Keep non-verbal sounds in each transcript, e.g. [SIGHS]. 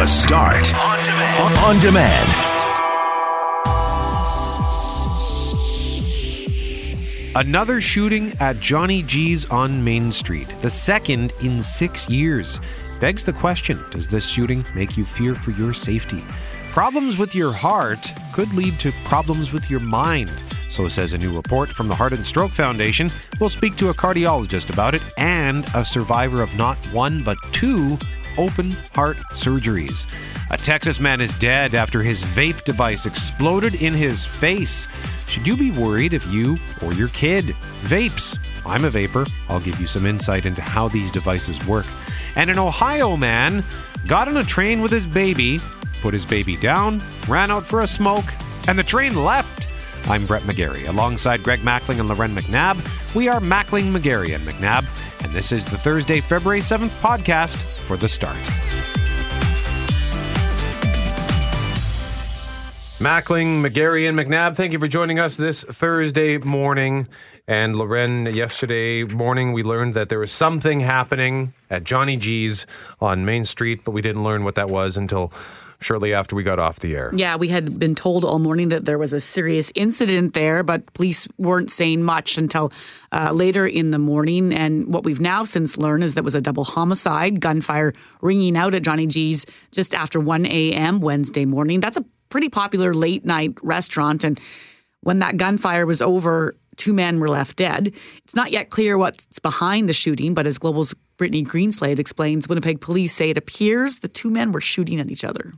The Start. On demand. On demand. Another shooting at Johnny G's on Main Street, the second in six years. Begs the question Does this shooting make you fear for your safety? Problems with your heart could lead to problems with your mind. So says a new report from the Heart and Stroke Foundation. We'll speak to a cardiologist about it and a survivor of not one but two open heart surgeries. A Texas man is dead after his vape device exploded in his face. Should you be worried if you or your kid vapes? I'm a vaper. I'll give you some insight into how these devices work. And an Ohio man got on a train with his baby, put his baby down, ran out for a smoke, and the train left. I'm Brett McGarry. Alongside Greg Mackling and Lauren McNabb, we are Mackling, McGarry, and McNabb, and this is the Thursday, February 7th podcast for The Start. Mackling, McGarry, and McNabb, thank you for joining us this Thursday morning. And Lauren, yesterday morning, we learned that there was something happening at Johnny G's on Main Street, but we didn't learn what that was until shortly after we got off the air. Yeah, we had been told all morning that there was a serious incident there, but police weren't saying much until uh, later in the morning. And what we've now since learned is that was a double homicide, gunfire ringing out at Johnny G's just after 1 a.m. Wednesday morning. That's a pretty popular late night restaurant. And when that gunfire was over, two men were left dead. It's not yet clear what's behind the shooting, but as Global's Brittany Greenslade explains, Winnipeg police say it appears the two men were shooting at each other.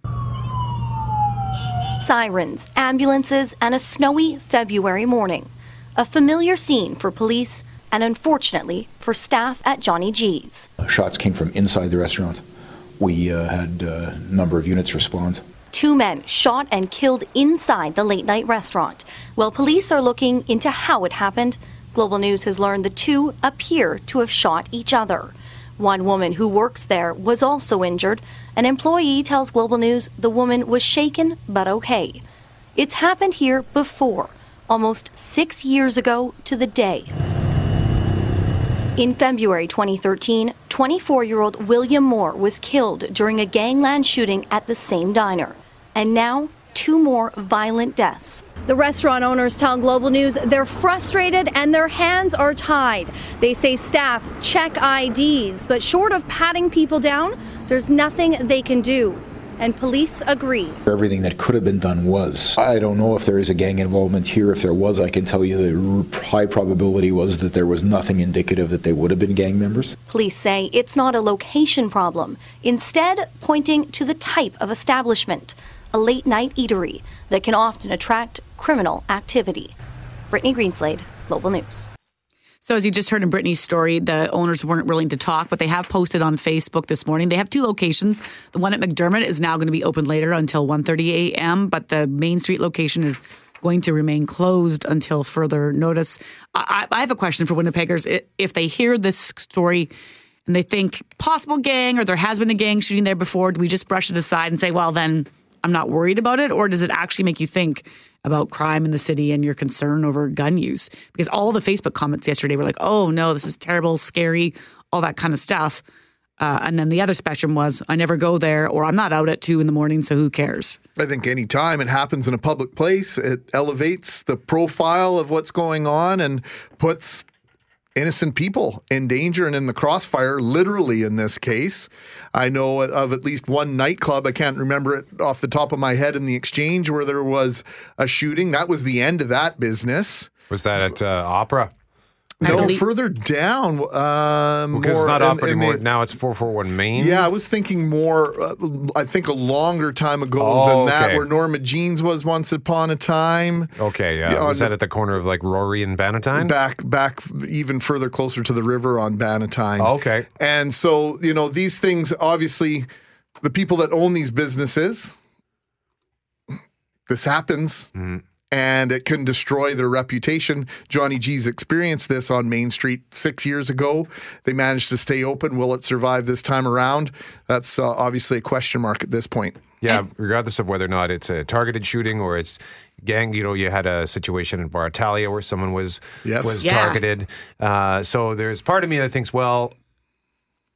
Sirens, ambulances, and a snowy February morning. A familiar scene for police and unfortunately for staff at Johnny G's. Shots came from inside the restaurant. We uh, had a number of units respond. Two men shot and killed inside the late night restaurant. While police are looking into how it happened, Global News has learned the two appear to have shot each other. One woman who works there was also injured. An employee tells Global News the woman was shaken but okay. It's happened here before, almost six years ago to the day. In February 2013, 24 year old William Moore was killed during a gangland shooting at the same diner. And now, two more violent deaths. The restaurant owners tell Global News they're frustrated and their hands are tied. They say staff check IDs, but short of patting people down, there's nothing they can do. And police agree. Everything that could have been done was. I don't know if there is a gang involvement here. If there was, I can tell you the high probability was that there was nothing indicative that they would have been gang members. Police say it's not a location problem, instead, pointing to the type of establishment a late night eatery that can often attract criminal activity. Brittany Greenslade, Global News. So, as you just heard in Brittany's story, the owners weren't willing to talk, but they have posted on Facebook this morning. They have two locations. The one at McDermot is now going to be open later until 1:30 a.m., but the Main Street location is going to remain closed until further notice. I, I have a question for Winnipeggers. If they hear this story and they think possible gang or there has been a gang shooting there before, do we just brush it aside and say, well, then I'm not worried about it? Or does it actually make you think about crime in the city and your concern over gun use? Because all the Facebook comments yesterday were like, oh no, this is terrible, scary, all that kind of stuff. Uh, and then the other spectrum was, I never go there, or I'm not out at two in the morning, so who cares? I think any time it happens in a public place, it elevates the profile of what's going on and puts innocent people in danger and in the crossfire, literally in this case. I know of at least one nightclub, I can't remember it off the top of my head, in the exchange where there was a shooting. That was the end of that business. Was that at uh, Opera? No, believe- further down. Um, because it's not Opera anymore. The, now it's 441 Main. Yeah, I was thinking more, uh, I think a longer time ago oh, than that, okay. where Norma Jean's was once upon a time. Okay, yeah. yeah was that at the corner of like Rorie and Bannatyne? Back, back even further closer to the river on Bannatyne. Oh, okay. And so, you know, these things, obviously, the people that own these businesses, this happens. Mm-hmm and it can destroy their reputation. Johnny G's experienced this on Main Street six years ago. They managed to stay open. Will it survive this time around? That's uh, obviously a question mark at this point. Yeah, regardless of whether or not it's a targeted shooting or it's gang. You know, you had a situation in Bar Italia where someone was yes. was yeah. targeted. Uh, so there's part of me that thinks, well,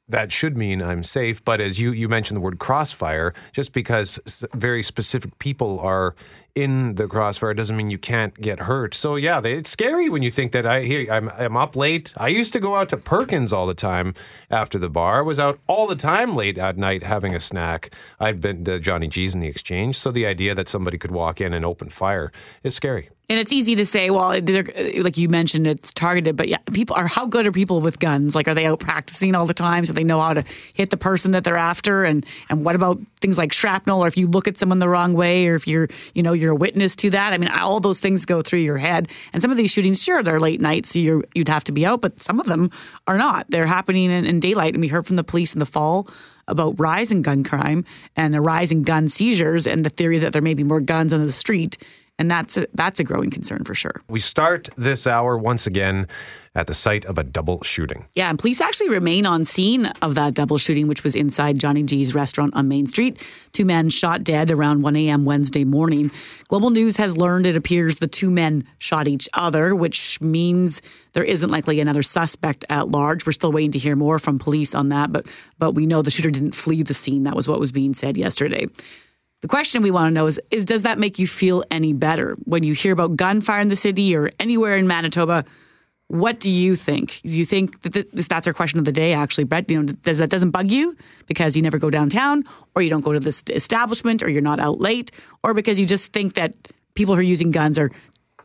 that should mean I'm safe. But as you, you mentioned the word crossfire, just because very specific people are in the crossfire doesn't mean you can't get hurt. So yeah, it's scary when you think that I here I'm, I'm up late. I used to go out to Perkins all the time after the bar. I was out all the time late at night having a snack. I'd been to Johnny G's in the exchange. So the idea that somebody could walk in and open fire is scary. And it's easy to say, well, like you mentioned, it's targeted. But yeah, people are how good are people with guns? Like, are they out practicing all the time so they know how to hit the person that they're after? And and what about things like shrapnel, or if you look at someone the wrong way, or if you're you know you're a witness to that? I mean, all those things go through your head. And some of these shootings, sure, they're late night, so you're you'd have to be out, but some of them are not. They're happening in, in daylight. And we heard from the police in the fall about rise in gun crime and a rise in gun seizures, and the theory that there may be more guns on the street and that's a, that's a growing concern for sure. We start this hour once again at the site of a double shooting. Yeah, and police actually remain on scene of that double shooting, which was inside Johnny G's restaurant on Main Street. Two men shot dead around 1 a.m. Wednesday morning. Global News has learned it appears the two men shot each other, which means there isn't likely another suspect at large. We're still waiting to hear more from police on that, but but we know the shooter didn't flee the scene. That was what was being said yesterday. The question we want to know is, is does that make you feel any better when you hear about gunfire in the city or anywhere in Manitoba? What do you think? Do you think that this, that's our question of the day? Actually, Brett, you know, does that doesn't bug you because you never go downtown, or you don't go to this establishment, or you're not out late, or because you just think that people who are using guns are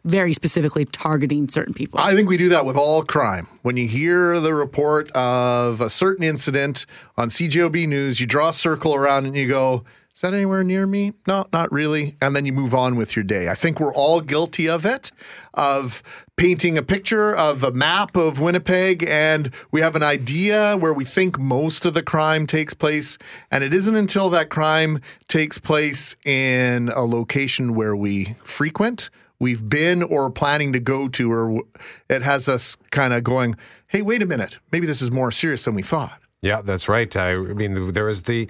very specifically targeting certain people? I think we do that with all crime. When you hear the report of a certain incident on CJOB News, you draw a circle around and you go, is that anywhere near me? No, not really. And then you move on with your day. I think we're all guilty of it, of painting a picture of a map of Winnipeg, and we have an idea where we think most of the crime takes place. And it isn't until that crime takes place in a location where we frequent, we've been, or planning to go to, or it has us kind of going, hey, wait a minute, maybe this is more serious than we thought. Yeah, that's right. I, mean, there was the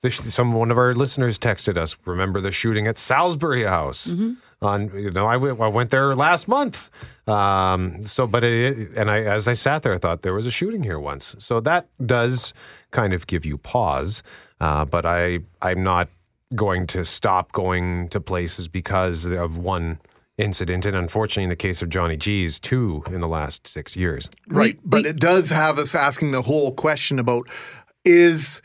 the, some one of our listeners texted us. Remember the shooting at Salisbury House? Mm-hmm. On you know, I went, went there last month. Um, so, but it, and I as I sat there, I thought there was a shooting here once. So that does kind of give you pause. Uh, but I I'm not going to stop going to places because of one incident, and unfortunately, in the case of Johnny G's, two in the last six years. Right, but it does have us asking the whole question about is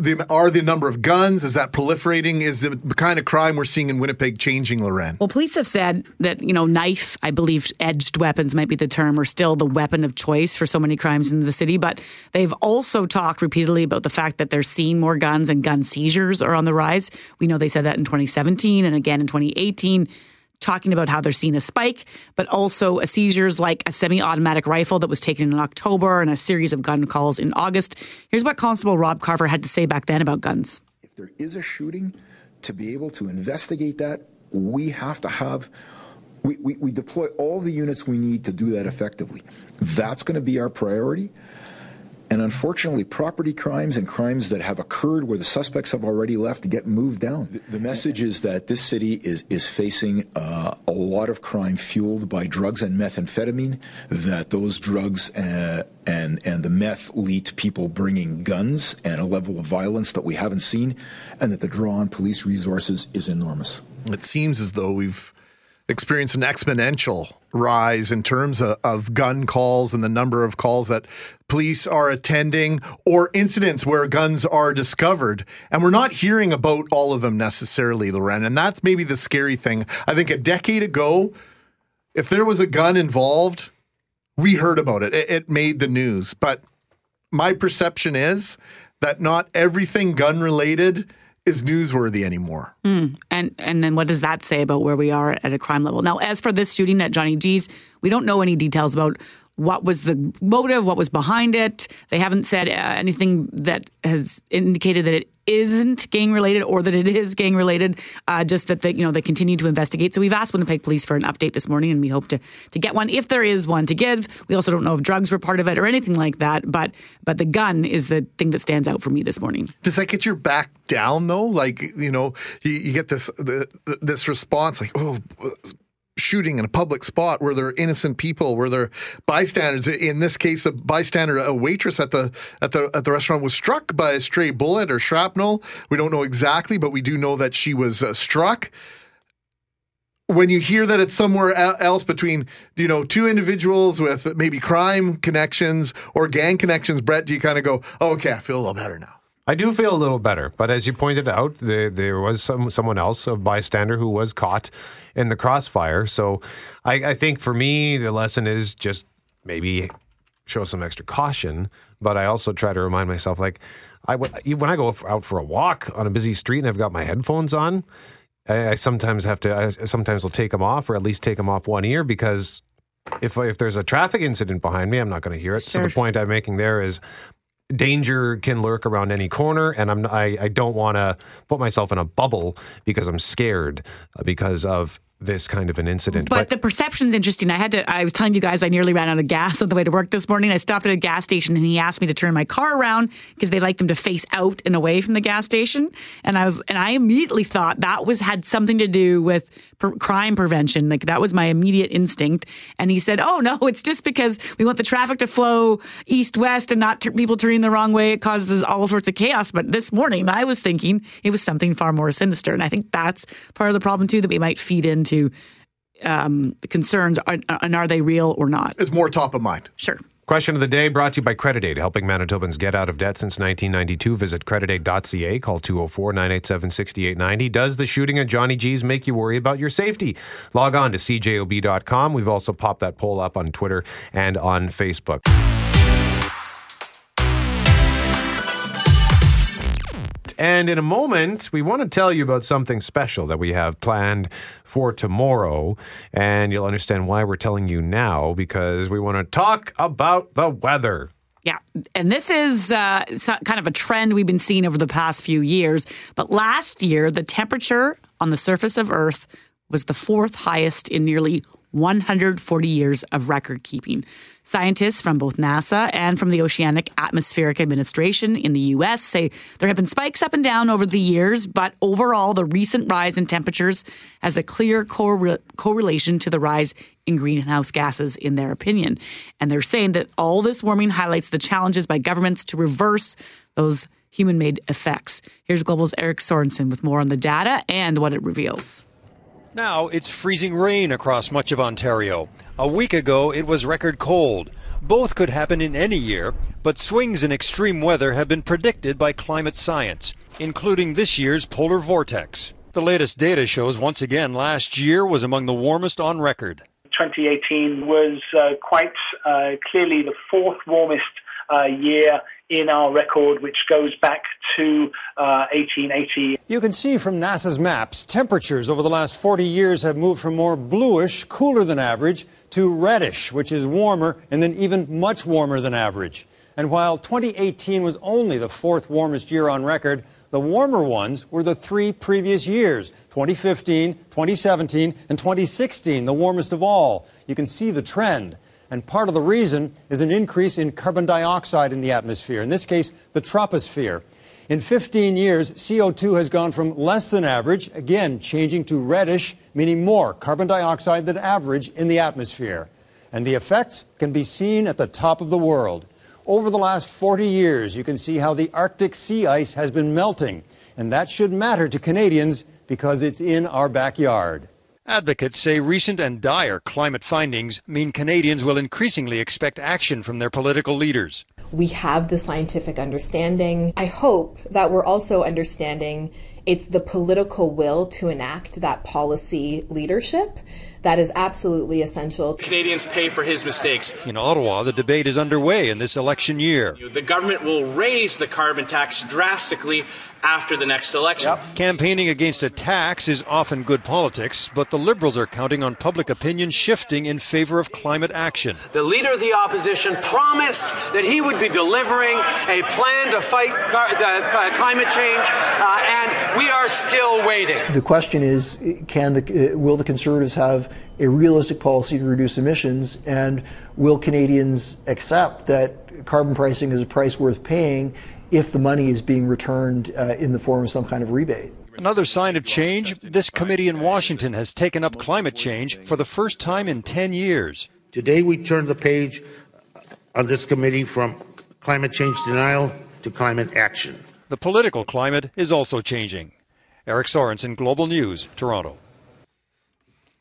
the are the number of guns is that proliferating? Is the kind of crime we're seeing in Winnipeg changing, Lauren? Well, police have said that you know knife, I believe, edged weapons might be the term, are still the weapon of choice for so many crimes in the city. But they've also talked repeatedly about the fact that they're seeing more guns and gun seizures are on the rise. We know they said that in 2017 and again in 2018 talking about how they're seeing a spike, but also seizures like a semi automatic rifle that was taken in October and a series of gun calls in August. Here's what Constable Rob Carver had to say back then about guns. If there is a shooting, to be able to investigate that, we have to have. We, we, we deploy all the units we need to do that effectively. That's going to be our priority. And unfortunately, property crimes and crimes that have occurred where the suspects have already left get moved down. The message is that this city is, is facing uh, a lot of crime fueled by drugs and methamphetamine, that those drugs uh, and, and the meth lead to people bringing guns and a level of violence that we haven't seen, and that the draw on police resources is enormous. It seems as though we've experienced an exponential rise in terms of, of, gun calls and the number of calls that police are attending or incidents where guns are discovered. And we're not hearing about all of them necessarily, Lauren. And that's maybe the scary thing. I think a decade ago, if there was a gun involved, we heard about it. It, it made the news. But my perception is that not everything gun related is newsworthy anymore. Mm. And and then what does that say about where we are at a crime level? Now, as for this shooting at Johnny G's, we don't know any details about what was the motive, what was behind it. They haven't said uh, anything that has indicated that it isn't gang related or that it is gang related. Uh, just that they, you know they continue to investigate. So we've asked Winnipeg Police for an update this morning, and we hope to to get one if there is one to give. We also don't know if drugs were part of it or anything like that. But but the gun is the thing that stands out for me this morning. Does that get your back down though? Like you know, you, you get this the, this response like oh shooting in a public spot where there are innocent people, where there are bystanders. In this case, a bystander, a waitress at the at the at the restaurant was struck by a stray bullet or shrapnel. We don't know exactly, but we do know that she was uh, struck when you hear that it's somewhere else between you know two individuals with maybe crime connections or gang connections brett do you kind of go oh, okay i feel a little better now I do feel a little better, but as you pointed out, the, there was some someone else, a bystander, who was caught in the crossfire. So, I, I think for me, the lesson is just maybe show some extra caution. But I also try to remind myself, like, I when I go out for a walk on a busy street and I've got my headphones on, I, I sometimes have to. I sometimes will take them off, or at least take them off one ear, because if if there's a traffic incident behind me, I'm not going to hear it. Sure. So the point I'm making there is danger can lurk around any corner and i'm i, I don't want to put myself in a bubble because i'm scared uh, because of this kind of an incident. But, but the perception's interesting. I had to, I was telling you guys, I nearly ran out of gas on the way to work this morning. I stopped at a gas station and he asked me to turn my car around because they like them to face out and away from the gas station. And I was, and I immediately thought that was, had something to do with per, crime prevention. Like that was my immediate instinct. And he said, Oh no, it's just because we want the traffic to flow east west and not t- people turning the wrong way. It causes all sorts of chaos. But this morning I was thinking it was something far more sinister. And I think that's part of the problem too, that we might feed into into um, concerns and are they real or not? It's more top of mind. Sure. Question of the day brought to you by Credit Aid, helping Manitobans get out of debt since 1992. Visit creditaid.ca, call 204 987 6890. Does the shooting at Johnny G's make you worry about your safety? Log on to cjob.com. We've also popped that poll up on Twitter and on Facebook. And in a moment, we want to tell you about something special that we have planned for tomorrow. And you'll understand why we're telling you now because we want to talk about the weather. Yeah, and this is uh, kind of a trend we've been seeing over the past few years. But last year, the temperature on the surface of Earth was the fourth highest in nearly 140 years of record keeping. Scientists from both NASA and from the Oceanic Atmospheric Administration in the US say there have been spikes up and down over the years, but overall, the recent rise in temperatures has a clear corre- correlation to the rise in greenhouse gases, in their opinion. And they're saying that all this warming highlights the challenges by governments to reverse those human made effects. Here's Global's Eric Sorensen with more on the data and what it reveals. Now it's freezing rain across much of Ontario. A week ago, it was record cold. Both could happen in any year, but swings in extreme weather have been predicted by climate science, including this year's polar vortex. The latest data shows once again last year was among the warmest on record. 2018 was uh, quite uh, clearly the fourth warmest uh, year in our record, which goes back to uh, 1880. You can see from NASA's maps, temperatures over the last 40 years have moved from more bluish, cooler than average, to reddish, which is warmer and then even much warmer than average. And while 2018 was only the fourth warmest year on record, the warmer ones were the three previous years 2015, 2017, and 2016, the warmest of all. You can see the trend. And part of the reason is an increase in carbon dioxide in the atmosphere, in this case, the troposphere. In 15 years, CO2 has gone from less than average, again, changing to reddish, meaning more carbon dioxide than average in the atmosphere. And the effects can be seen at the top of the world. Over the last 40 years, you can see how the Arctic sea ice has been melting. And that should matter to Canadians because it's in our backyard. Advocates say recent and dire climate findings mean Canadians will increasingly expect action from their political leaders. We have the scientific understanding. I hope that we're also understanding it's the political will to enact that policy leadership that is absolutely essential. Canadians pay for his mistakes. In Ottawa, the debate is underway in this election year. The government will raise the carbon tax drastically after the next election. Yep. Campaigning against a tax is often good politics, but the Liberals are counting on public opinion shifting in favor of climate action. The leader of the opposition promised that he would be delivering a plan to fight car- uh, climate change, uh, and we are still waiting. The question is, can the, uh, will the Conservatives have a realistic policy to reduce emissions, and will Canadians accept that carbon pricing is a price worth paying if the money is being returned uh, in the form of some kind of rebate. Another sign of change this committee in Washington has taken up climate change for the first time in 10 years. Today, we turn the page on this committee from climate change denial to climate action. The political climate is also changing. Eric Sorensen, Global News, Toronto.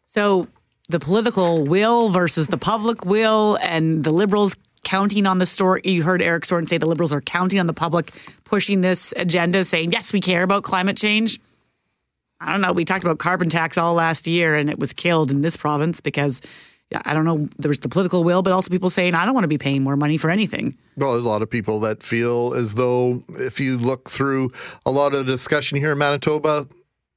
So the political will versus the public will, and the Liberals counting on the story. You heard Eric Soren say the Liberals are counting on the public pushing this agenda, saying, yes, we care about climate change. I don't know. We talked about carbon tax all last year, and it was killed in this province because I don't know. There was the political will, but also people saying, I don't want to be paying more money for anything. Well, there's a lot of people that feel as though if you look through a lot of the discussion here in Manitoba,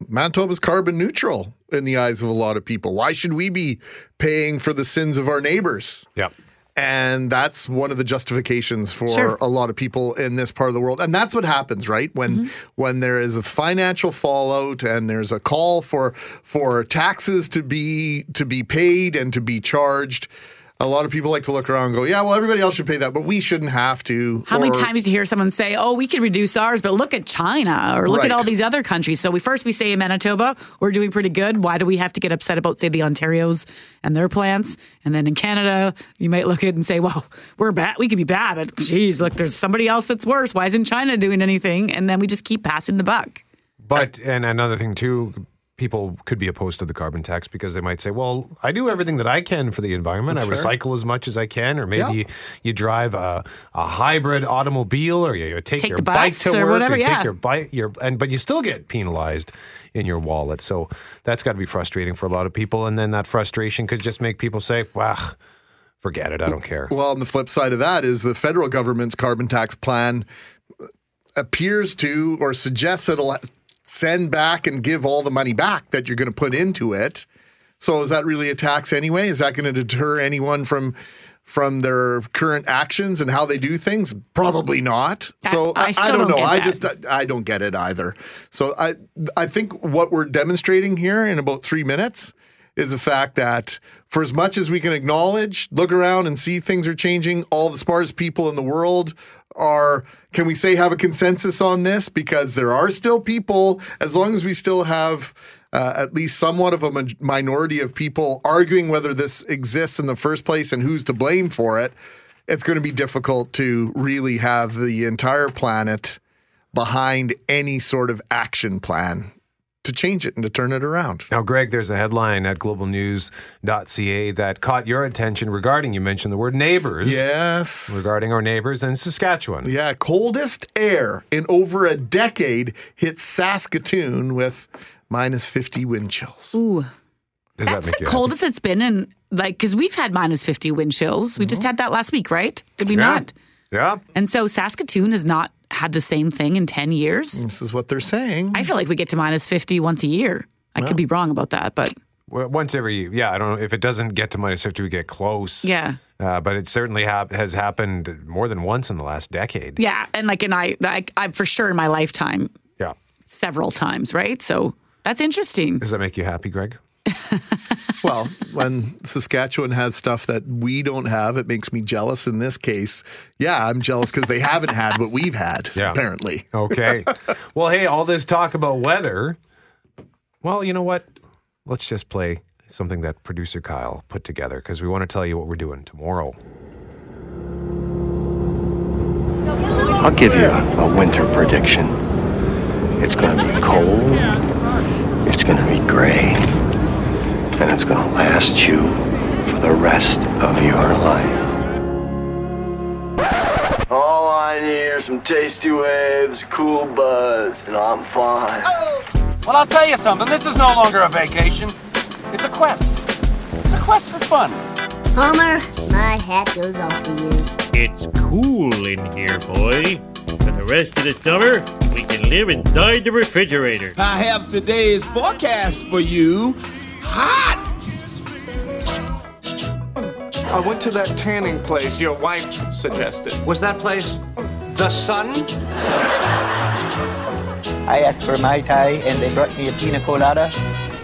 Manitoba's carbon neutral in the eyes of a lot of people. Why should we be paying for the sins of our neighbors? Yeah. And that's one of the justifications for Sure. a lot of people in this part of the world. And that's what happens, right? When Mm-hmm. when there is a financial fallout and there's a call for for taxes to be to be paid and to be charged, a lot of people like to look around and go, "Yeah, well, everybody else should pay that, but we shouldn't have to." How many times do you hear someone say, "Oh, we can reduce ours, but look at China or look Right. at all these other countries"? So we first we say in Manitoba we're doing pretty good. Why do we have to get upset about say the Ontarios and their plants? And then in Canada, you might look at it and say, "Well, we're bad. We could be bad, but geez, look, there's somebody else that's worse. Why isn't China doing anything?" And then we just keep passing the buck. But and another thing too, people could be opposed to the carbon tax because they might say, "Well, I do everything that I can for the environment. That's I fair. recycle as much as I can, or maybe Yeah. you, you drive a, a hybrid automobile, or you, you take, Take your bike bus to or work, whatever, or you yeah. take your bike, your and but you still get penalized in your wallet. So that's got to be frustrating for a lot of people, and then that frustration could just make people say, "Well, forget it. I don't care." Well, on the flip side of that is the federal government's carbon tax plan appears to or suggests it'll send back and give all the money back that you're going to put into it. So is that really a tax anyway? Is that going to deter anyone from from their current actions and how they do things? Probably not. So I I, still don't don't know. I just I don't get it either. So I I think what we're demonstrating here in about three minutes is the fact that for as much as we can acknowledge, look around and see things are changing, all the smartest people in the world are can we say have a consensus on this? Because there are still people as long as we still have uh, at least somewhat of a ma- minority of people arguing whether this exists in the first place and who's to blame for it it's going to be difficult to really have the entire planet behind any sort of action plan to change it and to turn it around. Now, Greg, there's a headline at globalnews.ca that caught your attention regarding, you mentioned the word neighbors. Yes. Regarding our neighbors in Saskatchewan. Yeah, coldest air in over a decade hits Saskatoon with minus 50 wind chills. Ooh. Does That's that make the you coldest it's been in like because we've had minus fifty wind chills. We just mm-hmm. had that last week, right? Did we Yeah. not? Yeah. And so Saskatoon is not had the same thing in ten years. This is what they're saying. I feel like we get to minus fifty once a year. I could be wrong about that, but once every, year. yeah, I don't know. If it doesn't get to minus 50, we get close. yeah, Uh, but it certainly hap has happened more than once in the last decade. yeah, and like, and I, I, I for sure in my lifetime, Yeah. several times, right? So that's interesting. Does that make you happy, Greg? [LAUGHS] Well, when Saskatchewan has stuff that we don't have, it makes me jealous in this case. Yeah, I'm jealous because they haven't had what we've had, Yeah. apparently. Okay. [LAUGHS] well, hey, all this talk about weather. Well, you know what? Let's just play something that producer Kyle put together because we want to tell you what we're doing tomorrow. I'll give you a, a winter prediction. It's going to be cold, it's going to be gray, and it's going to last you for the rest of your life. All I need are some tasty waves, cool buzz, and I'm fine. Well, I'll tell you something. This is no longer a vacation. It's a quest. It's a quest for fun. Homer, my hat goes off to you. It's cool in here, boy. For the rest of the summer, we can live inside the refrigerator. I have today's forecast for you. Hot! I went to that tanning place your wife suggested. Was that place the sun? I asked for Mai Tai and they brought me a pina colada.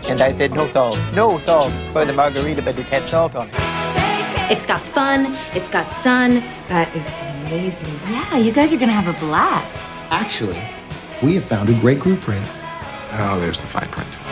And I said, no salt, no salt for the margarita, but it had salt on it. It's got fun, it's got sun, That is amazing. Yeah, you guys are going to have a blast. Actually, we have found a great group rate. Oh, there's the fine print.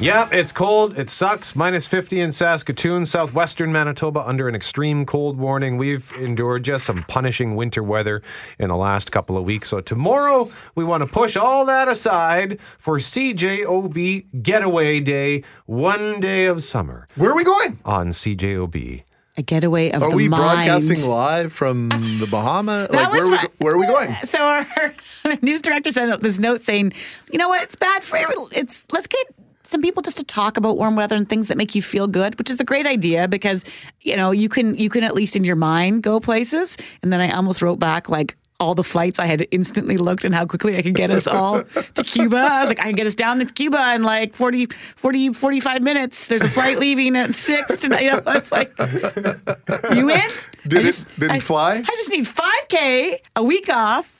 Yep, it's cold. It sucks. Minus 50 in Saskatoon, southwestern Manitoba, under an extreme cold warning. We've endured just some punishing winter weather in the last couple of weeks. So, tomorrow, we want to push all that aside for CJOB Getaway Day, one day of summer. Where are we going? On CJOB. A getaway of Are the we broadcasting live from the Bahama? [LAUGHS] Like where was are, we, where are we going? [LAUGHS] So [LAUGHS] our news director sent out this note saying, "You know what? It's bad for every, it's let's get some people just to talk about warm weather and things that make you feel good, which is a great idea because you know you can you can at least in your mind go places." And then I almost wrote back like. All the flights I had instantly looked and how quickly I could get us all to Cuba. I was like, I can get us down to Cuba in like 40, 40 45 minutes. There's a flight leaving at six tonight. [LAUGHS] You know, it's like, you in? Did I it- did it I- fly? I just need 5K, a week off,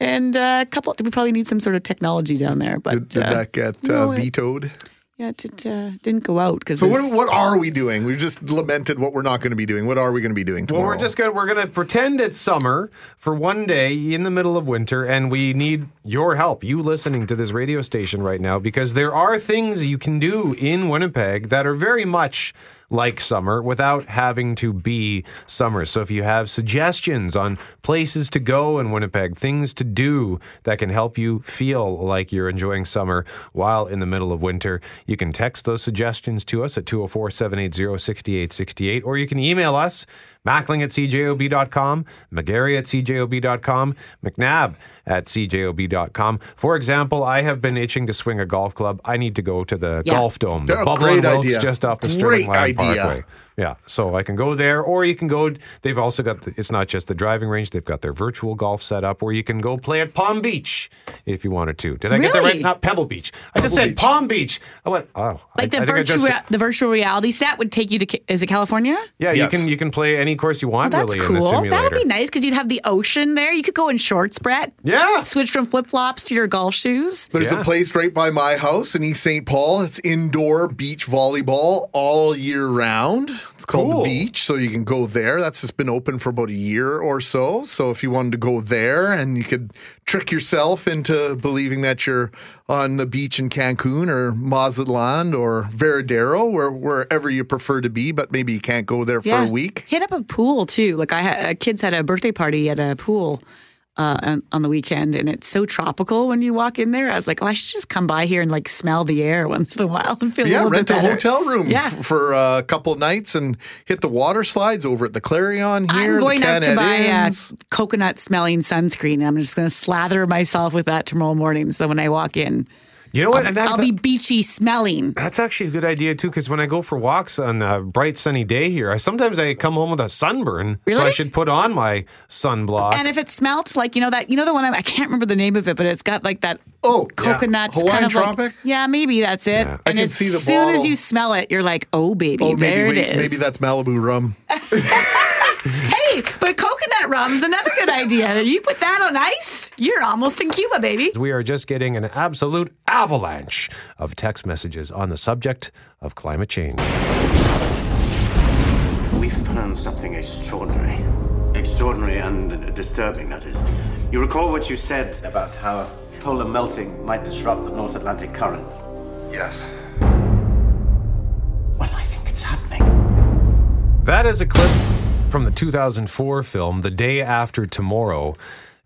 and a couple. We probably need some sort of technology down there. But Did uh, that get no, uh, it- vetoed? Yeah, it did, uh, didn't go out because. So what, what are we doing? We just lamented what we're not going to be doing. What are we going to be doing tomorrow? Well, we're just gonna we're gonna pretend it's summer for one day in the middle of winter, and we need your help. You listening to this radio station right now because there are things you can do in Winnipeg that are very much like summer without having to be summer. So if you have suggestions on places to go in Winnipeg, things to do that can help you feel like you're enjoying summer while in the middle of winter, you can text those suggestions to us at 204 780 6868, or you can email us, Mackling at cjob.com, McGarry at cjob.com, McNabb at cjob.com. For example, I have been itching to swing a golf club. I need to go to the Yeah. golf dome, the a great idea. just off the Sterling Lyon. Parkway. Yeah, so I can go there, or you can go. They've also got. The, it's not just the driving range; they've got their virtual golf set up, where you can go play at Palm Beach if you wanted to. Did I get that right? Not Pebble Beach. I just Pebble said Beach. Palm Beach. I went. Oh, I- Like I the I virtual just- the virtual reality set would take you to is it California? yeah, Yes. you can you can play any course you oh, want That's really in the cool. That would be nice because you'd have the ocean there. You could go in shorts, Brett. Yeah. Switch from flip flops to your golf shoes. There's Yeah. a place right by my house in East St. Paul. It's indoor beach volleyball all year round. It's called Cool. the beach, so you can go there. That's just been open for about a year or so. So if you wanted to go there and you could trick yourself into believing that you're on the beach in Cancun or Mazatlan or Varadero, where wherever you prefer to be, but maybe you can't go there for a week. Hit up a pool too. Like I had uh, kids had a birthday party at a pool uh, on, on the weekend, and it's so tropical when you walk in there. I was like, oh, I should just come by here and like smell the air once in a while and feel a Yeah, little rent a hotel room Yeah. f- for a couple nights and hit the water slides over at the Clarion here. I'm going out to buy uh, coconut smelling sunscreen. I'm just going to slather myself with that tomorrow morning. So when I walk in, You know what? I'll, And that- I'll be beachy smelling. That's actually a good idea too, because when I go for walks on a bright sunny day here, I sometimes I come home with a sunburn, so I should put on my sunblock. And if it smelt like you know that you know the one I, I can't remember the name of it, but it's got like that oh coconut Hawaiian kind of Tropic? like yeah maybe that's it. Yeah. I And can as see the soon as you smell it, you're like, oh baby, Oh, maybe there wait, it is. maybe that's Malibu rum. [LAUGHS] hey, but coconut rum's another good idea. You put that on ice, you're almost in Cuba, baby. we are just getting an absolute avalanche of text messages on the subject of climate change. We've found something extraordinary. Extraordinary and disturbing, that is. You recall what you said about how polar melting might disrupt the North Atlantic current? Yes. Well, I think it's happening. That is a clip from the 2004 film, The Day After Tomorrow.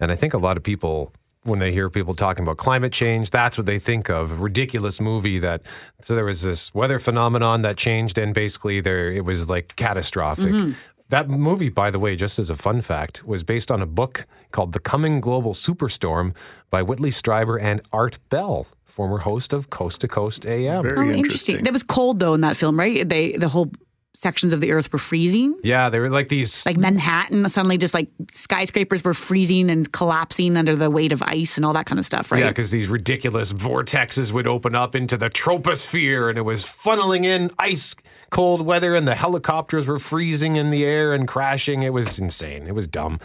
And I think a lot of people, when they hear people talking about climate change, that's what they think of. A ridiculous movie that, so there was this weather phenomenon that changed, and basically there it was like catastrophic. Mhm. That movie, by the way, just as a fun fact, was based on a book called The Coming Global Superstorm by Whitley Strieber and Art Bell, former host of Coast to Coast AM. oh, interesting. That was cold though in that film, right? They the whole sections of the earth were freezing. Yeah, they were like these Like Manhattan, suddenly just like skyscrapers were freezing and collapsing under the weight of ice and all that kind of stuff, right? Yeah, because these ridiculous vortexes would open up into the troposphere and it was funneling in ice cold weather and the helicopters were freezing in the air and crashing. It was insane. It was dumb.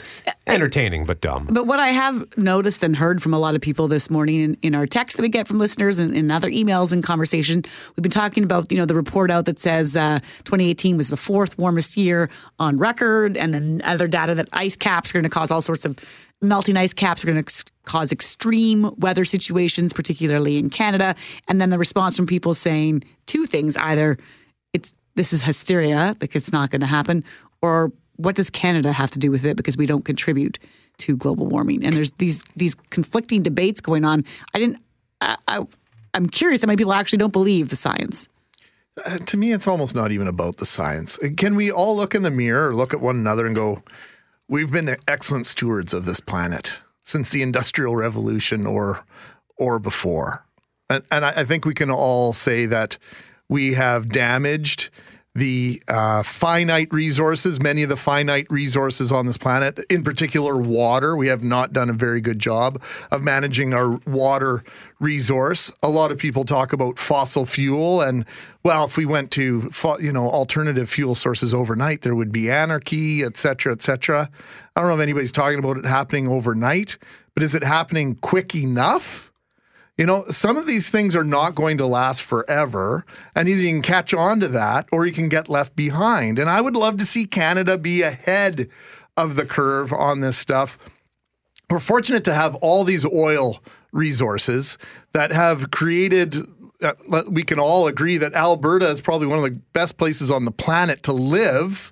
Entertaining, but dumb. But what I have noticed and heard from a lot of people this morning in, in our text that we get from listeners and in other emails and conversation, we've been talking about, you know, the report out that says uh, 2018 was the fourth warmest year on record, and then other data that ice caps are going to cause all sorts of melting ice caps are going to ex- cause extreme weather situations, particularly in Canada. And then the response from people saying two things: either it's this is hysteria, like it's not going to happen, or what does Canada have to do with it because we don't contribute to global warming? And there's these these conflicting debates going on. I didn't. I, I, I'm curious how many people actually don't believe the science. Uh, to me, it's almost not even about the science. Can we all look in the mirror, look at one another, and go, "We've been excellent stewards of this planet since the Industrial Revolution, or or before." And, and I, I think we can all say that we have damaged the uh, finite resources, many of the finite resources on this planet, in particular water. We have not done a very good job of managing our water resource. A lot of people talk about fossil fuel, and well, if we went to you know alternative fuel sources overnight, there would be anarchy, et cetera, et cetera. I don't know if anybody's talking about it happening overnight, but is it happening quick enough? You know, some of these things are not going to last forever, and either you can catch on to that or you can get left behind. And I would love to see Canada be ahead of the curve on this stuff. We're fortunate to have all these oil resources that have created uh, we can all agree that Alberta is probably one of the best places on the planet to live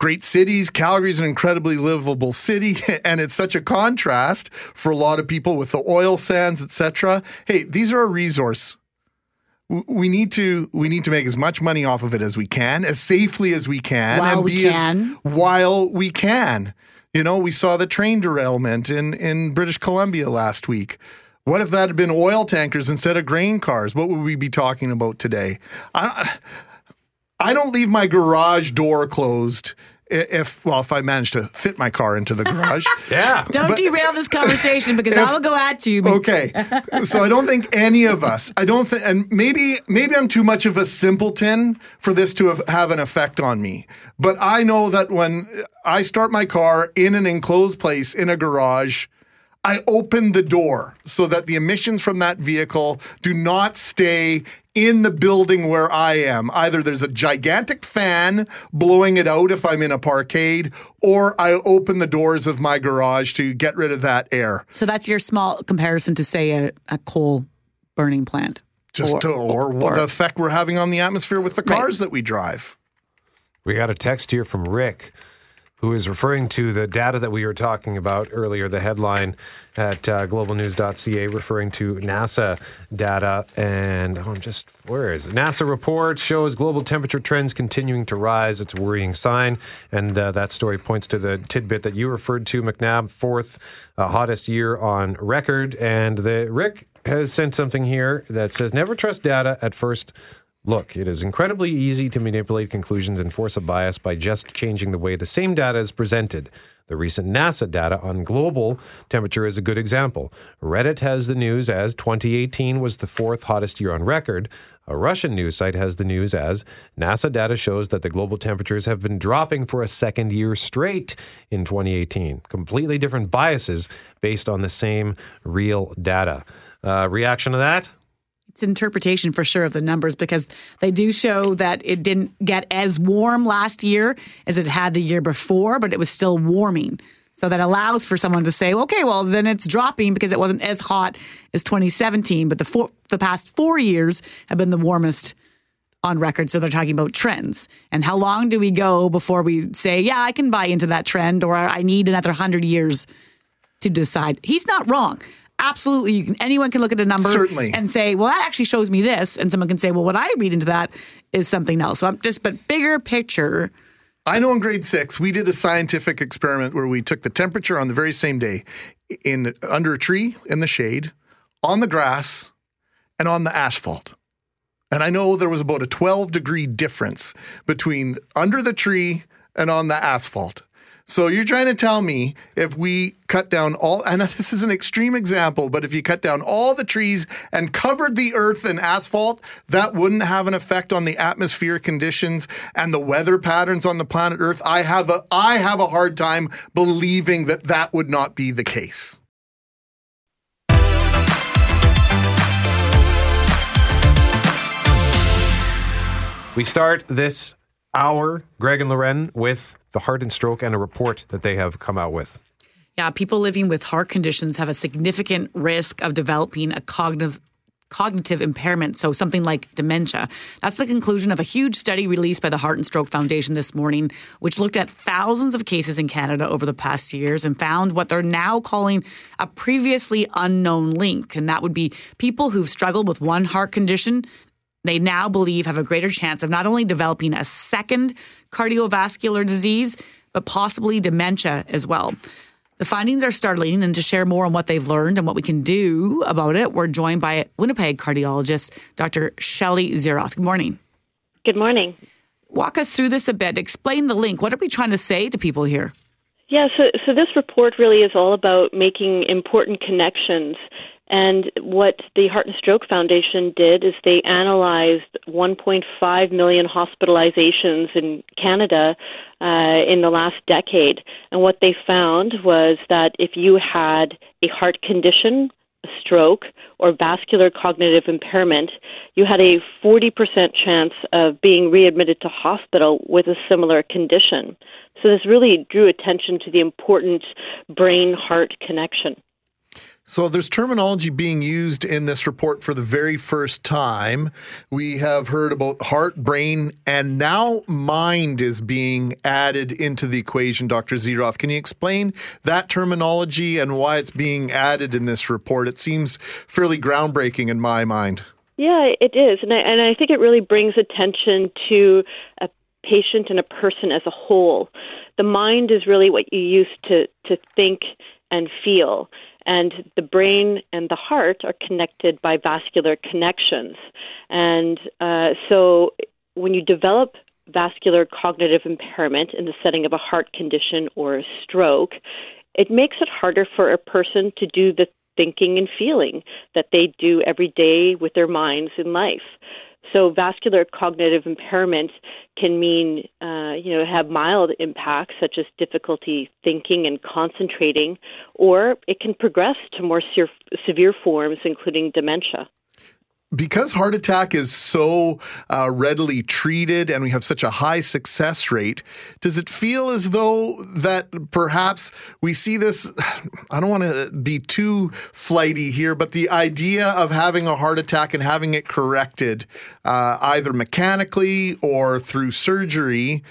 great cities. Calgary's an incredibly livable city, [LAUGHS] and it's such a contrast for a lot of people with the oil sands, etc. Hey, these are a resource. We need to we need to make as much money off of it as we can, as safely as we can, while and we be can. As, while we can. You know, we saw the train derailment in in British Columbia last week. What if that had been oil tankers instead of grain cars? What would we be talking about today? I, I don't leave my garage door closed if well if I manage to fit my car into the garage. [LAUGHS] yeah. Don't But- derail this conversation because If- I will go at you. Okay. So I don't think any of us, I don't think, and maybe, maybe I'm too much of a simpleton for this to have, have an effect on me. But I know that when I start my car in an enclosed place in a garage, I open the door so that the emissions from that vehicle do not stay in the building where I am. Either there's a gigantic fan blowing it out if I'm in a parkade, or I open the doors of my garage to get rid of that air. So that's your small comparison to say a, a coal burning plant. Just Or- to, or, what the effect we're having on the atmosphere with the Right. cars that we drive. We got a text here from Rick, who is referring to the data that we were talking about earlier, the headline at uh, globalnews.ca referring to NASA data. And oh, I'm just, where is it? NASA report shows global temperature trends continuing to rise. It's a worrying sign. And uh, that story points to the tidbit that you referred to, McNabb, fourth uh, hottest year on record. And the Rick has sent something here that says never trust data at first Look, it is incredibly easy to manipulate conclusions and force a bias by just changing the way the same data is presented. The recent NASA data on global temperature is a good example. Reddit has the news as 2018 was the fourth hottest year on record. A Russian news site has the news as NASA data shows that the global temperatures have been dropping for a second year straight in 2018. Completely different biases based on the same real data. Uh, reaction to that? It's interpretation for sure of the numbers because they do show that it didn't get as warm last year as it had the year before, but it was still warming. So that allows for someone to say, okay, well, then it's dropping because it wasn't as hot as 2017, but the four, the past four years have been the warmest on record. So they're talking about trends. And how long do we go before we say, yeah, I can buy into that trend or I need another 100 years to decide? He's not wrong. Absolutely, you can, anyone can look at a number Certainly. and say, "Well, that actually shows me this," and someone can say, "Well, what I read into that is something else." So I'm just, but bigger picture. I know in grade six, we did a scientific experiment where we took the temperature on the very same day in under a tree in the shade, on the grass, and on the asphalt. And I know there was about a 12 degree difference between under the tree and on the asphalt. So you're trying to tell me if we cut down all, and [LAUGHS] this is an extreme example, but if you cut down all the trees and covered the earth in asphalt, that wouldn't have an effect on the atmospheric conditions and the weather patterns on the planet Earth. I have a, I have a hard time believing that that would not be the case. We start this hour, Greg and Lauren, with the heart and stroke and a report that they have come out with. Yeah, people living with heart conditions have a significant risk of developing a cognitive cognitive impairment, so something like dementia. That's the conclusion of a huge study released by the Heart and Stroke Foundation this morning, which looked at thousands of cases in Canada over the past years and found what they're now calling a previously unknown link. And that would be people who've struggled with one heart condition they now believe have a greater chance of not only developing a second cardiovascular disease, but possibly dementia as well. The findings are startling, and to share more on what they've learned and what we can do about it, we're joined by Winnipeg cardiologist Dr. Shelley Zieroth. Good morning. Good morning. Walk us through this a bit. Explain the link. What are we trying to say to people here? Yeah, so, so this report really is all about making important connections and what the Heart and Stroke Foundation did is they analyzed 1.5 million hospitalizations in Canada uh, in the last decade. And what they found was that if you had a heart condition, a stroke, or vascular cognitive impairment, you had a 40% chance of being readmitted to hospital with a similar condition. So this really drew attention to the important brain heart connection. So there's terminology being used in this report for the very first time. We have heard about heart, brain, and now mind is being added into the equation, Dr. Zieroth. Can you explain that terminology and why it's being added in this report? It seems fairly groundbreaking in my mind. Yeah, it is. And I, and I think it really brings attention to a patient and a person as a whole. The mind is really what you use to, to think and feel and the brain and the heart are connected by vascular connections. And uh, so when you develop vascular cognitive impairment in the setting of a heart condition or a stroke, it makes it harder for a person to do the thinking and feeling that they do every day with their minds in life. So vascular cognitive impairment can mean, uh, you know, have mild impacts such as difficulty thinking and concentrating, or it can progress to more se- severe forms, including dementia because heart attack is so uh, readily treated and we have such a high success rate, does it feel as though that perhaps we see this? [SIGHS] I don't want to be too flighty here, but the idea of having a heart attack and having it corrected, uh, either mechanically or through surgery,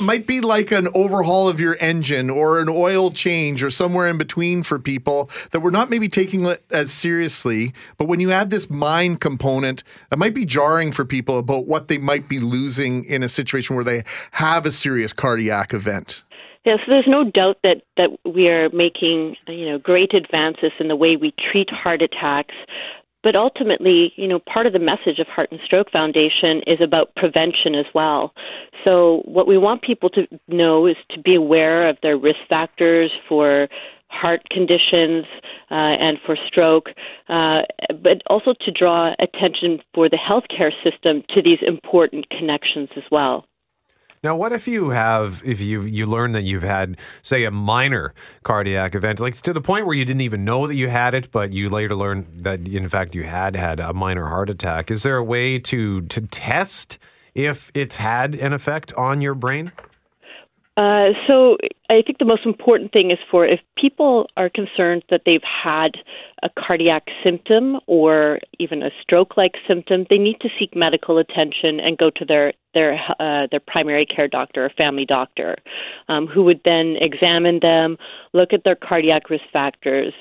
might be like an overhaul of your engine or an oil change or somewhere in between for people that we're not maybe taking it as seriously. But when you add this mind component, that might be jarring for people about what they might be losing in a situation where they have a serious cardiac event. Yeah, so there's no doubt that, that we are making you know great advances in the way we treat heart attacks, but ultimately, you know, part of the message of Heart and Stroke Foundation is about prevention as well. So, what we want people to know is to be aware of their risk factors for heart conditions uh, and for stroke, uh, but also to draw attention for the healthcare system to these important connections as well. Now, what if you have, if you you learn that you've had, say, a minor cardiac event, like to the point where you didn't even know that you had it, but you later learned that in fact you had had a minor heart attack? Is there a way to to test if it's had an effect on your brain? Uh, so I think the most important thing is for if people are concerned that they've had a cardiac symptom or even a stroke-like symptom, they need to seek medical attention and go to their their uh, their primary care doctor or family doctor, um, who would then examine them, look at their cardiac risk factors,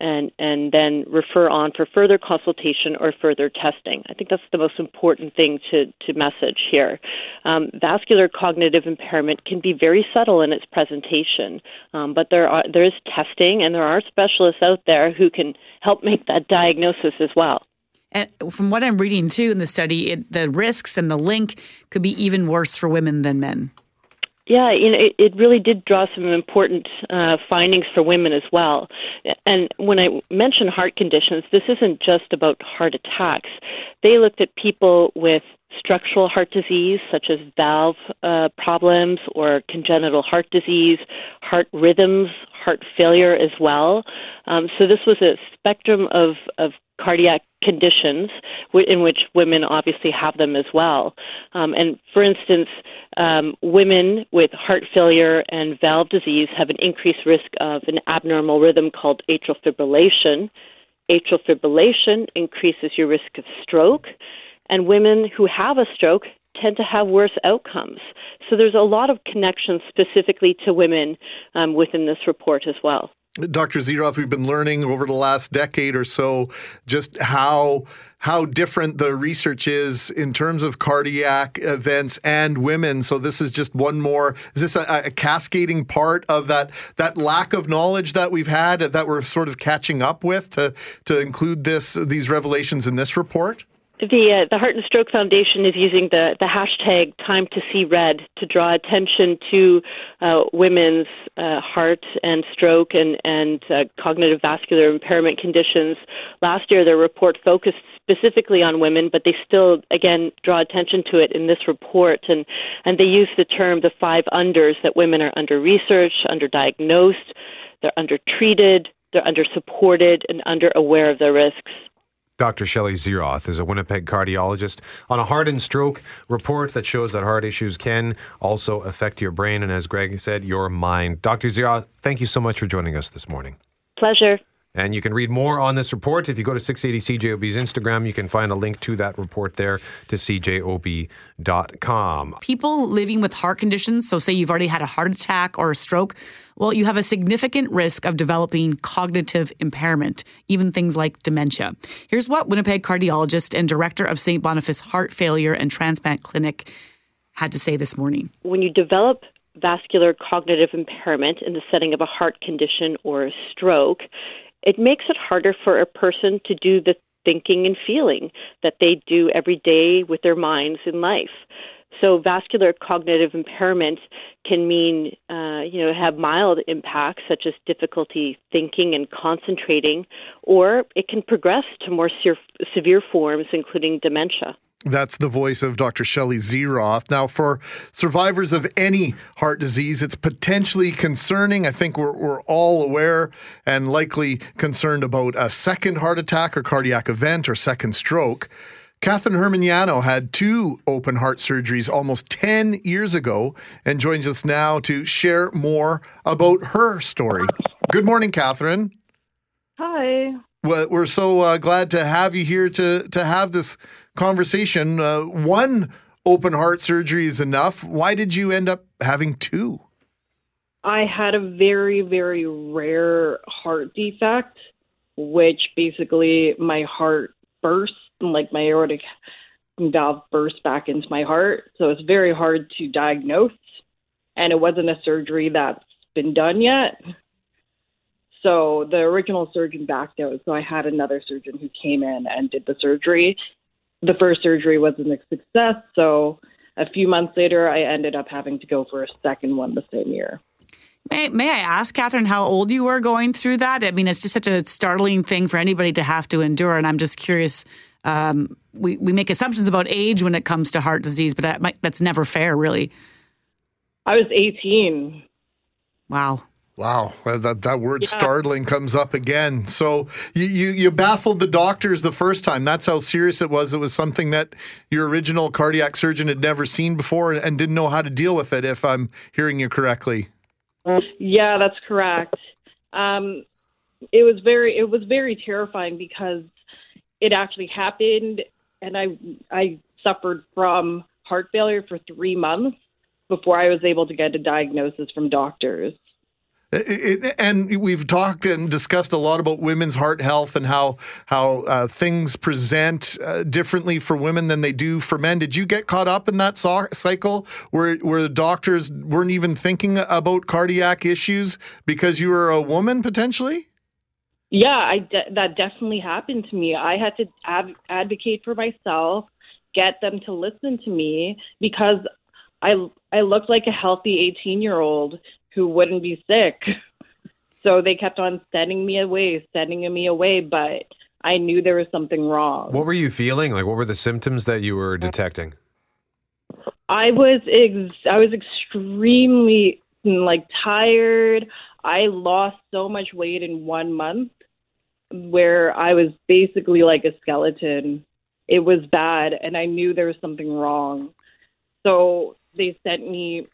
and and then refer on for further consultation or further testing. I think that's the most important thing to to message here. Um, vascular cognitive impairment can be very subtle in its presentation, um, but there are there is testing and there are specialists out there who can help make that diagnosis as well. And from what I'm reading too in the study, it, the risks and the link could be even worse for women than men. Yeah, you know, it, it really did draw some important uh, findings for women as well. And when I mention heart conditions, this isn't just about heart attacks. They looked at people with structural heart disease, such as valve uh, problems or congenital heart disease, heart rhythms, heart failure as well. Um, so this was a spectrum of, of cardiac conditions in which women obviously have them as well. Um, and for instance, um, women with heart failure and valve disease have an increased risk of an abnormal rhythm called atrial fibrillation. Atrial fibrillation increases your risk of stroke, and women who have a stroke tend to have worse outcomes. So there's a lot of connections specifically to women um, within this report as well. Dr. Zieroth, we've been learning over the last decade or so just how how different the research is in terms of cardiac events and women. So this is just one more. Is this a, a cascading part of that that lack of knowledge that we've had that we're sort of catching up with to to include this these revelations in this report? The uh, the Heart and Stroke Foundation is using the the hashtag Time to See Red to draw attention to uh, women's uh, heart and stroke and and uh, cognitive vascular impairment conditions. Last year, their report focused specifically on women, but they still again draw attention to it in this report, and and they use the term the five unders that women are under researched, underdiagnosed, they're undertreated, they're under supported, and under aware of their risks. Dr. Shelley Zieroth is a Winnipeg cardiologist on a heart and stroke report that shows that heart issues can also affect your brain and, as Greg said, your mind. Dr. Zieroth, thank you so much for joining us this morning. Pleasure. And you can read more on this report. If you go to 680 CJOB's Instagram, you can find a link to that report there to cjob.com. People living with heart conditions, so say you've already had a heart attack or a stroke, well, you have a significant risk of developing cognitive impairment, even things like dementia. Here's what Winnipeg cardiologist and director of St. Boniface Heart Failure and Transplant Clinic had to say this morning. When you develop vascular cognitive impairment in the setting of a heart condition or a stroke, it makes it harder for a person to do the thinking and feeling that they do every day with their minds in life. So vascular cognitive impairment can mean, uh, you know, have mild impacts such as difficulty thinking and concentrating, or it can progress to more se- severe forms, including dementia. That's the voice of Dr. Shelley Zieroth. Now, for survivors of any heart disease, it's potentially concerning. I think we're, we're all aware and likely concerned about a second heart attack or cardiac event or second stroke. Catherine Hermaniano had two open heart surgeries almost 10 years ago and joins us now to share more about her story. Good morning, Catherine. Hi. Well, we're so uh, glad to have you here to, to have this conversation. Uh, one open heart surgery is enough. Why did you end up having two? I had a very, very rare heart defect, which basically my heart burst, and like my aortic valve burst back into my heart. So it's very hard to diagnose. And it wasn't a surgery that's been done yet. So the original surgeon backed out. So I had another surgeon who came in and did the surgery the first surgery wasn't a success. So a few months later, I ended up having to go for a second one the same year. May, may I ask, Catherine, how old you were going through that? I mean, it's just such a startling thing for anybody to have to endure. And I'm just curious. Um, we, we make assumptions about age when it comes to heart disease, but that might, that's never fair, really. I was 18. Wow. Wow, that that word yeah. startling comes up again. So you, you you baffled the doctors the first time. That's how serious it was. It was something that your original cardiac surgeon had never seen before and didn't know how to deal with it. If I'm hearing you correctly. Yeah, that's correct. Um, it was very it was very terrifying because it actually happened, and I I suffered from heart failure for three months before I was able to get a diagnosis from doctors. It, and we've talked and discussed a lot about women's heart health and how how uh, things present uh, differently for women than they do for men. Did you get caught up in that so- cycle where where the doctors weren't even thinking about cardiac issues because you were a woman potentially? Yeah, I de- that definitely happened to me. I had to ad- advocate for myself, get them to listen to me because I I looked like a healthy 18 year old who wouldn't be sick. [LAUGHS] So they kept on sending me away, sending me away, but I knew there was something wrong. What were you feeling? Like, what were the symptoms that you were detecting? I was ex- I was extremely like tired. I lost so much weight in one month where I was basically like a skeleton. It was bad and I knew there was something wrong. So they sent me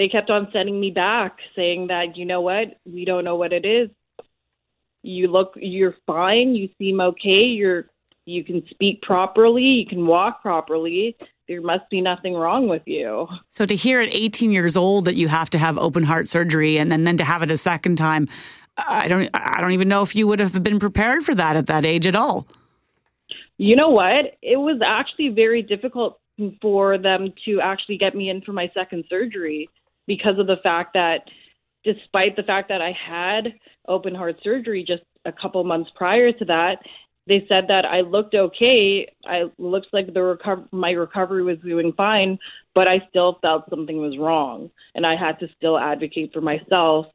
they kept on sending me back saying that you know what, we don't know what it is. You look you're fine, you seem okay, you're you can speak properly, you can walk properly. There must be nothing wrong with you. So to hear at 18 years old that you have to have open heart surgery and then, then to have it a second time, I don't I don't even know if you would have been prepared for that at that age at all. You know what? It was actually very difficult for them to actually get me in for my second surgery because of the fact that despite the fact that I had open heart surgery just a couple months prior to that, they said that I looked okay. I looks like the recover- my recovery was doing fine, but I still felt something was wrong, and I had to still advocate for myself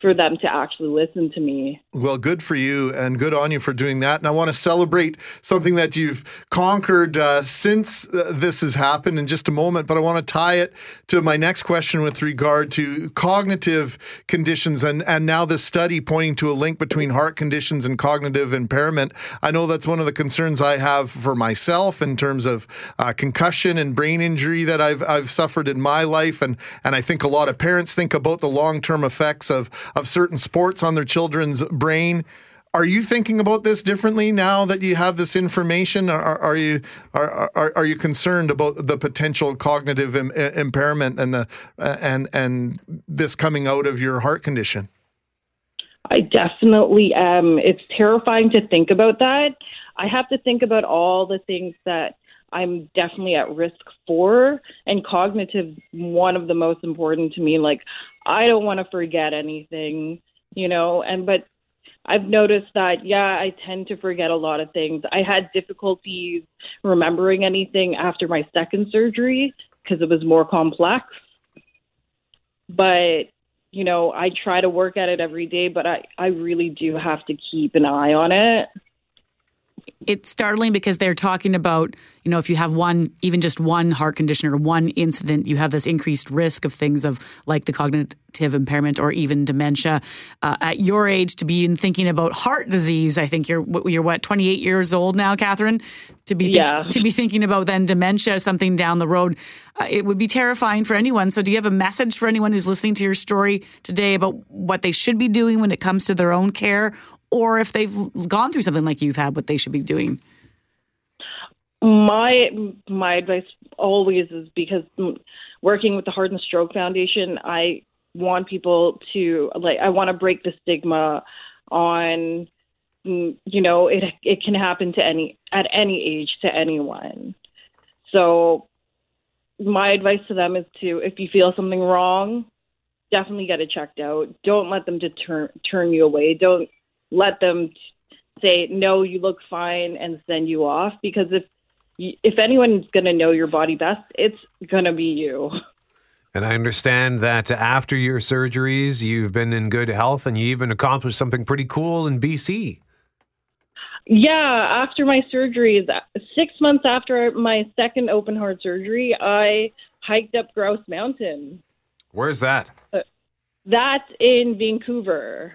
for them to actually listen to me. Well, good for you and good on you for doing that. And I want to celebrate something that you've conquered uh, since uh, this has happened in just a moment. But I want to tie it to my next question with regard to cognitive conditions and, and now this study pointing to a link between heart conditions and cognitive impairment. I know that's one of the concerns I have for myself in terms of uh, concussion and brain injury that I've, I've suffered in my life. And, and I think a lot of parents think about the long term effects of of certain sports on their children's brain. Are you thinking about this differently now that you have this information? Are, are you are, are, are you concerned about the potential cognitive Im- impairment and the and and this coming out of your heart condition? I definitely am. It's terrifying to think about that. I have to think about all the things that I'm definitely at risk for, and cognitive one of the most important to me. Like I don't want to forget anything, you know, and but I've noticed that yeah, I tend to forget a lot of things. I had difficulties remembering anything after my second surgery because it was more complex. But you know, I try to work at it every day, but I I really do have to keep an eye on it it's startling because they're talking about, you know, if you have one, even just one heart condition or one incident, you have this increased risk of things of like the cognitive impairment or even dementia. Uh, at your age, to be thinking about heart disease, I think you're you're what 28 years old now, Catherine. To be yeah. to be thinking about then dementia, something down the road, uh, it would be terrifying for anyone. So, do you have a message for anyone who's listening to your story today about what they should be doing when it comes to their own care, or if they've gone through something like you've had, what they should be doing? My my advice always is because working with the Heart and Stroke Foundation, I want people to like I want to break the stigma on you know it it can happen to any at any age to anyone. So my advice to them is to if you feel something wrong, definitely get it checked out. Don't let them deter turn you away. Don't let them say no you look fine and send you off. Because if if anyone's going to know your body best it's going to be you. And i understand that after your surgeries you've been in good health and you even accomplished something pretty cool in bc yeah after my surgeries six months after my second open heart surgery i hiked up grouse mountain. Where's that? Uh, that's in vancouver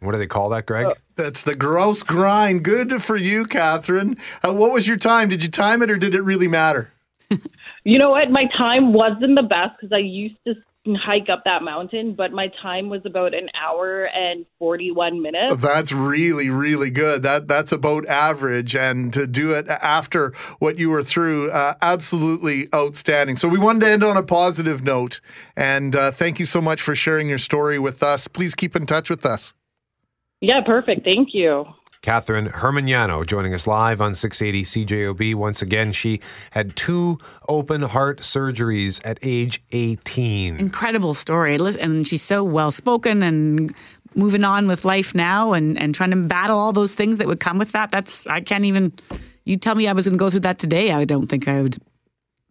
what do they call that, Greg? Uh, that's the Grouse Grind. Good for you, Catherine. Uh, what was your time? Did you time it or did it really matter? [LAUGHS] you know what? My time wasn't the best because I used to hike up that mountain, but my time was about an hour and 41 minutes. That's really, really good. That That's about average. And to do it after what you were through, uh, absolutely outstanding. So we wanted to end on a positive note. And uh, thank you so much for sharing your story with us. Please keep in touch with us. Yeah, perfect. Thank you. Catherine Hermaniano joining us live on 680 CJOB. Once again, she had two open heart surgeries at age 18. Incredible story. And she's so well spoken and moving on with life now and, and trying to battle all those things that would come with that. That's, I can't even, you tell me I was going to go through that today. I don't think I would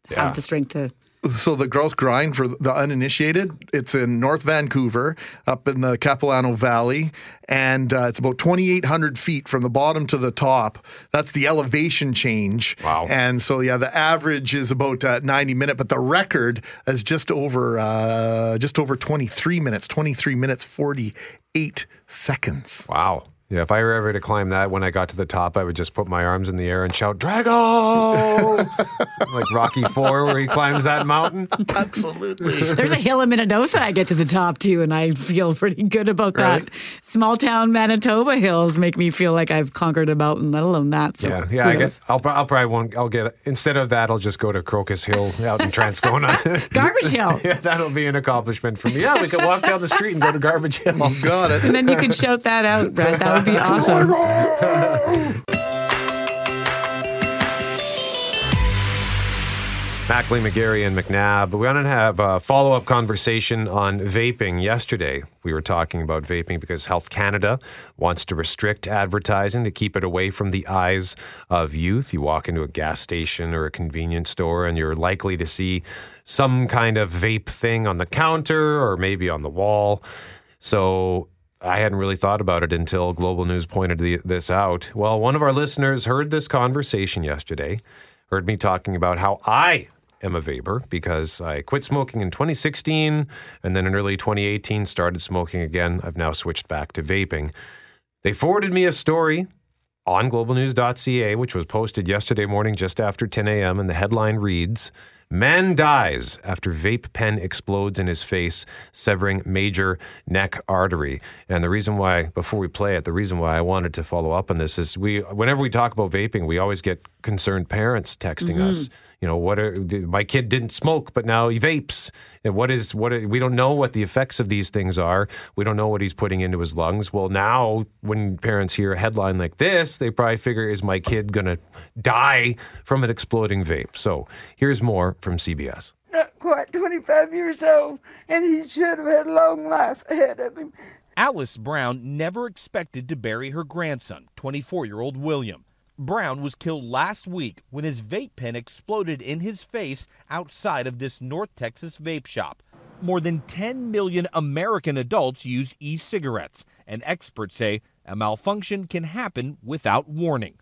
have yeah. the strength to So the Grouse Grind for the uninitiated, it's in North Vancouver, up in the Capilano Valley, and uh, it's about 2,800 feet from the bottom to the top. That's the elevation change. Wow! And so yeah, the average is about uh, 90 minute, but the record is just over uh, just over 23 minutes, 23 minutes 48 seconds. Wow. Yeah, if I were ever to climb that, when I got to the top, I would just put my arms in the air and shout, Drago! [LAUGHS] like Rocky Four, where he climbs that mountain. Absolutely. [LAUGHS] There's a hill in Minnedosa I get to the top too, and I feel pretty good about Right. that. Small town Manitoba hills make me feel like I've conquered a mountain, let alone that. So yeah, yeah. I guess I'll, I'll probably won't. I'll get instead of that. I'll just go to Crocus Hill out in Transcona. [LAUGHS] Garbage Hill. yeah, that'll be an accomplishment for me. Yeah, we can walk down the street and go to Garbage Hill. Got it. And then you could shout that out, Brett. That would be [LAUGHS] awesome. Oh. Mackling, McGarry, and McNabb. We want to have a follow up conversation on vaping. Yesterday, we were talking about vaping because Health Canada wants to restrict advertising to keep it away from the eyes of youth. You walk into a gas station or a convenience store, and you're likely to see some kind of vape thing on the counter or maybe on the wall. So I hadn't really thought about it until Global News pointed the, this out. Well, one of our listeners heard this conversation yesterday, heard me talking about how I am a vaper because I quit smoking in 2016 and then in early 2018 started smoking again. I've now switched back to vaping. They forwarded me a story on globalnews.ca, which was posted yesterday morning just after 10 a.m., and the headline reads Man dies after vape pen explodes in his face, severing major neck artery. And the reason why, before we play it, the reason why I wanted to follow up on this is we, whenever we talk about vaping, we always get concerned parents texting mm-hmm. us. You know, what are, my kid didn't smoke, but now he vapes. And what is what? Are, we don't know what the effects of these things are. We don't know what he's putting into his lungs. Well, now when parents hear a headline like this, they probably figure, is my kid going to die from an exploding vape? So here's more from CBS. not quite 25 years old, and he should have had a long life ahead of him. Alice Brown never expected to bury her grandson, 24 year old William. Brown was killed last week when his vape pen exploded in his face outside of this North Texas vape shop. More than 10 million American adults use e cigarettes, and experts say a malfunction can happen without warning.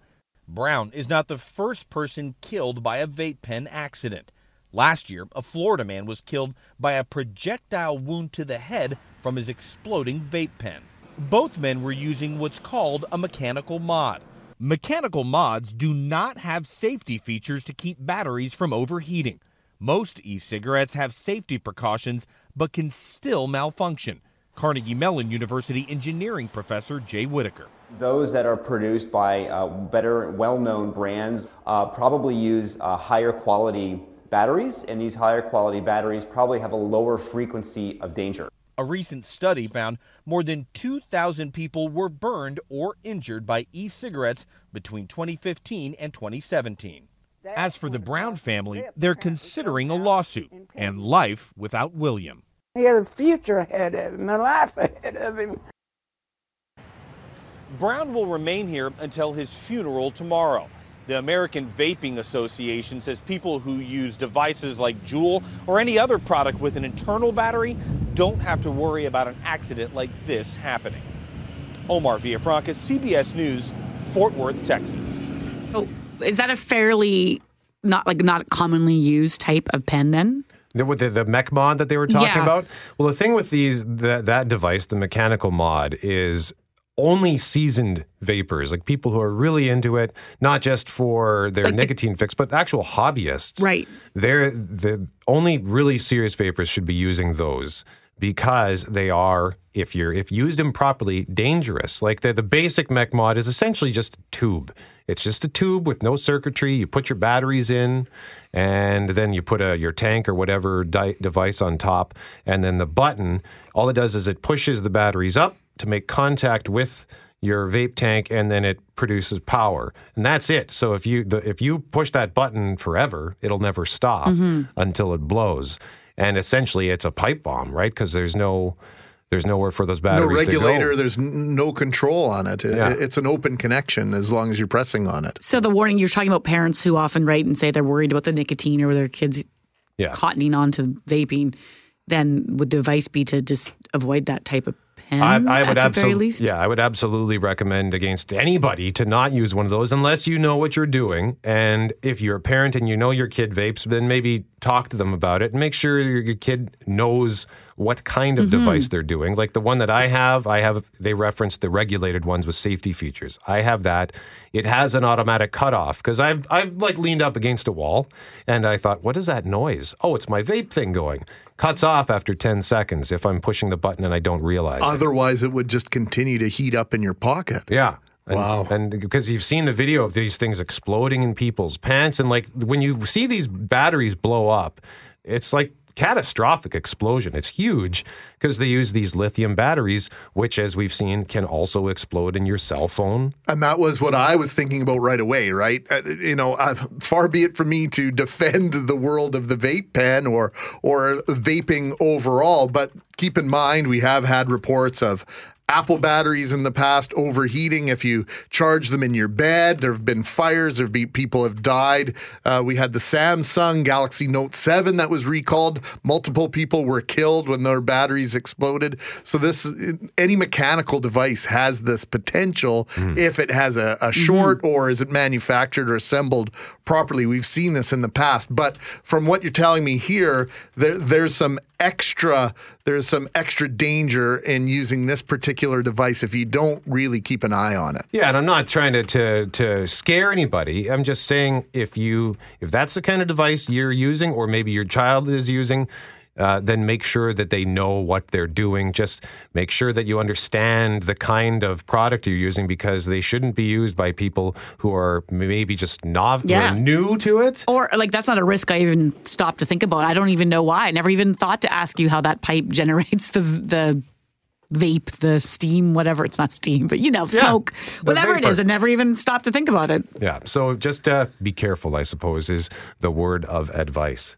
Brown is not the first person killed by a vape pen accident. Last year, a Florida man was killed by a projectile wound to the head from his exploding vape pen. Both men were using what's called a mechanical mod. Mechanical mods do not have safety features to keep batteries from overheating. Most e cigarettes have safety precautions but can still malfunction. Carnegie Mellon University engineering professor Jay Whitacre. Those that are produced by uh, better, well known brands uh, probably use uh, higher quality batteries, and these higher quality batteries probably have a lower frequency of danger. A recent study found more than 2,000 people were burned or injured by e cigarettes between 2015 and 2017. As for the Brown family, they're considering a lawsuit and life without William. He had a future ahead of him, a life ahead of him. Brown will remain here until his funeral tomorrow. The American Vaping Association says people who use devices like Juul or any other product with an internal battery don't have to worry about an accident like this happening. Omar Villafranca, CBS News, Fort Worth, Texas. Oh, is that a fairly not like not commonly used type of pen then? The- With the, the mech mod that they were talking Yeah. about. Well, the thing with these that that device, the mechanical mod, is only seasoned vapers, like people who are really into it, not just for their nicotine fix, but actual hobbyists. Right. They're the only really serious vapers should be using those because they are, if you're if used improperly, dangerous. Like the the basic mech mod is essentially just a tube. It's just a tube with no circuitry. You put your batteries in, and then you put a your tank or whatever di- device on top, and then the button. All it does is it pushes the batteries up to make contact with your vape tank, and then it produces power, and that's it. So if you the, if you push that button forever, it'll never stop Mm-hmm. Mhm. until it blows. And essentially, it's a pipe bomb, right? Because there's no there's nowhere for those batteries. No batteries regulator, to go. there's no control on it. It- Yeah. It's an open connection as long as you're pressing on it. So the warning you're talking about parents who often write and say they're worried about the nicotine or their kids Yeah. cottoning onto vaping, then would the advice be to just avoid that type of I, I would at the very absolutely, yeah, I would absolutely recommend against anybody to not use one of those unless you know what you're doing. And if you're a parent and you know your kid vapes, then maybe talk to them about it and make sure your, your kid knows what kind of Mhm. device they're doing. Like the one that I have, I have they reference the regulated ones with safety features. I have that. It has an automatic cutoff because I've I've like leaned up against a wall and I thought, what is that noise? Oh, it's my vape thing going. Cuts off after 10 seconds if I'm pushing the button and I don't realize it. Otherwise, it would just continue to heat up in your pocket. Yeah. And, Wow. And because you've seen the video of these things exploding in people's pants, and like when you see these batteries blow up, it's like catastrophic explosion. It's huge because they use these lithium batteries, which, as we've seen, can also explode in your cell phone. And that was what I was thinking about right away, right? Uh, you know, uh, far be it from me to defend the world of the vape pen or or vaping overall, but keep in mind we have had reports of Apple batteries in the past overheating if you charge them in your bed. There have been fires. There have been people have died. Uh, we had the Samsung Galaxy Note 7 that was recalled. Multiple people were killed when their batteries exploded. So this any mechanical device has this potential if it has a, a short or is it manufactured or assembled properly. We've seen this in the past, but from what you're telling me here, there, there's some extra there's some extra danger in using this particular device if you don't really keep an eye on it. Yeah, and I'm not trying to, to to scare anybody. I'm just saying if you if that's the kind of device you're using, or maybe your child is using, uh, then make sure that they know what they're doing. Just make sure that you understand the kind of product you're using because they shouldn't be used by people who are maybe just nov- Yeah. new to it. Or like that's not a risk I even stopped to think about. I don't even know why. I never even thought to ask you how that pipe [LAUGHS] generates the the vape, the steam, whatever. It's not steam, but you know, smoke, the whatever it is. I never even stopped to think about it. Yeah, so just uh, be careful, I suppose, is the word of advice.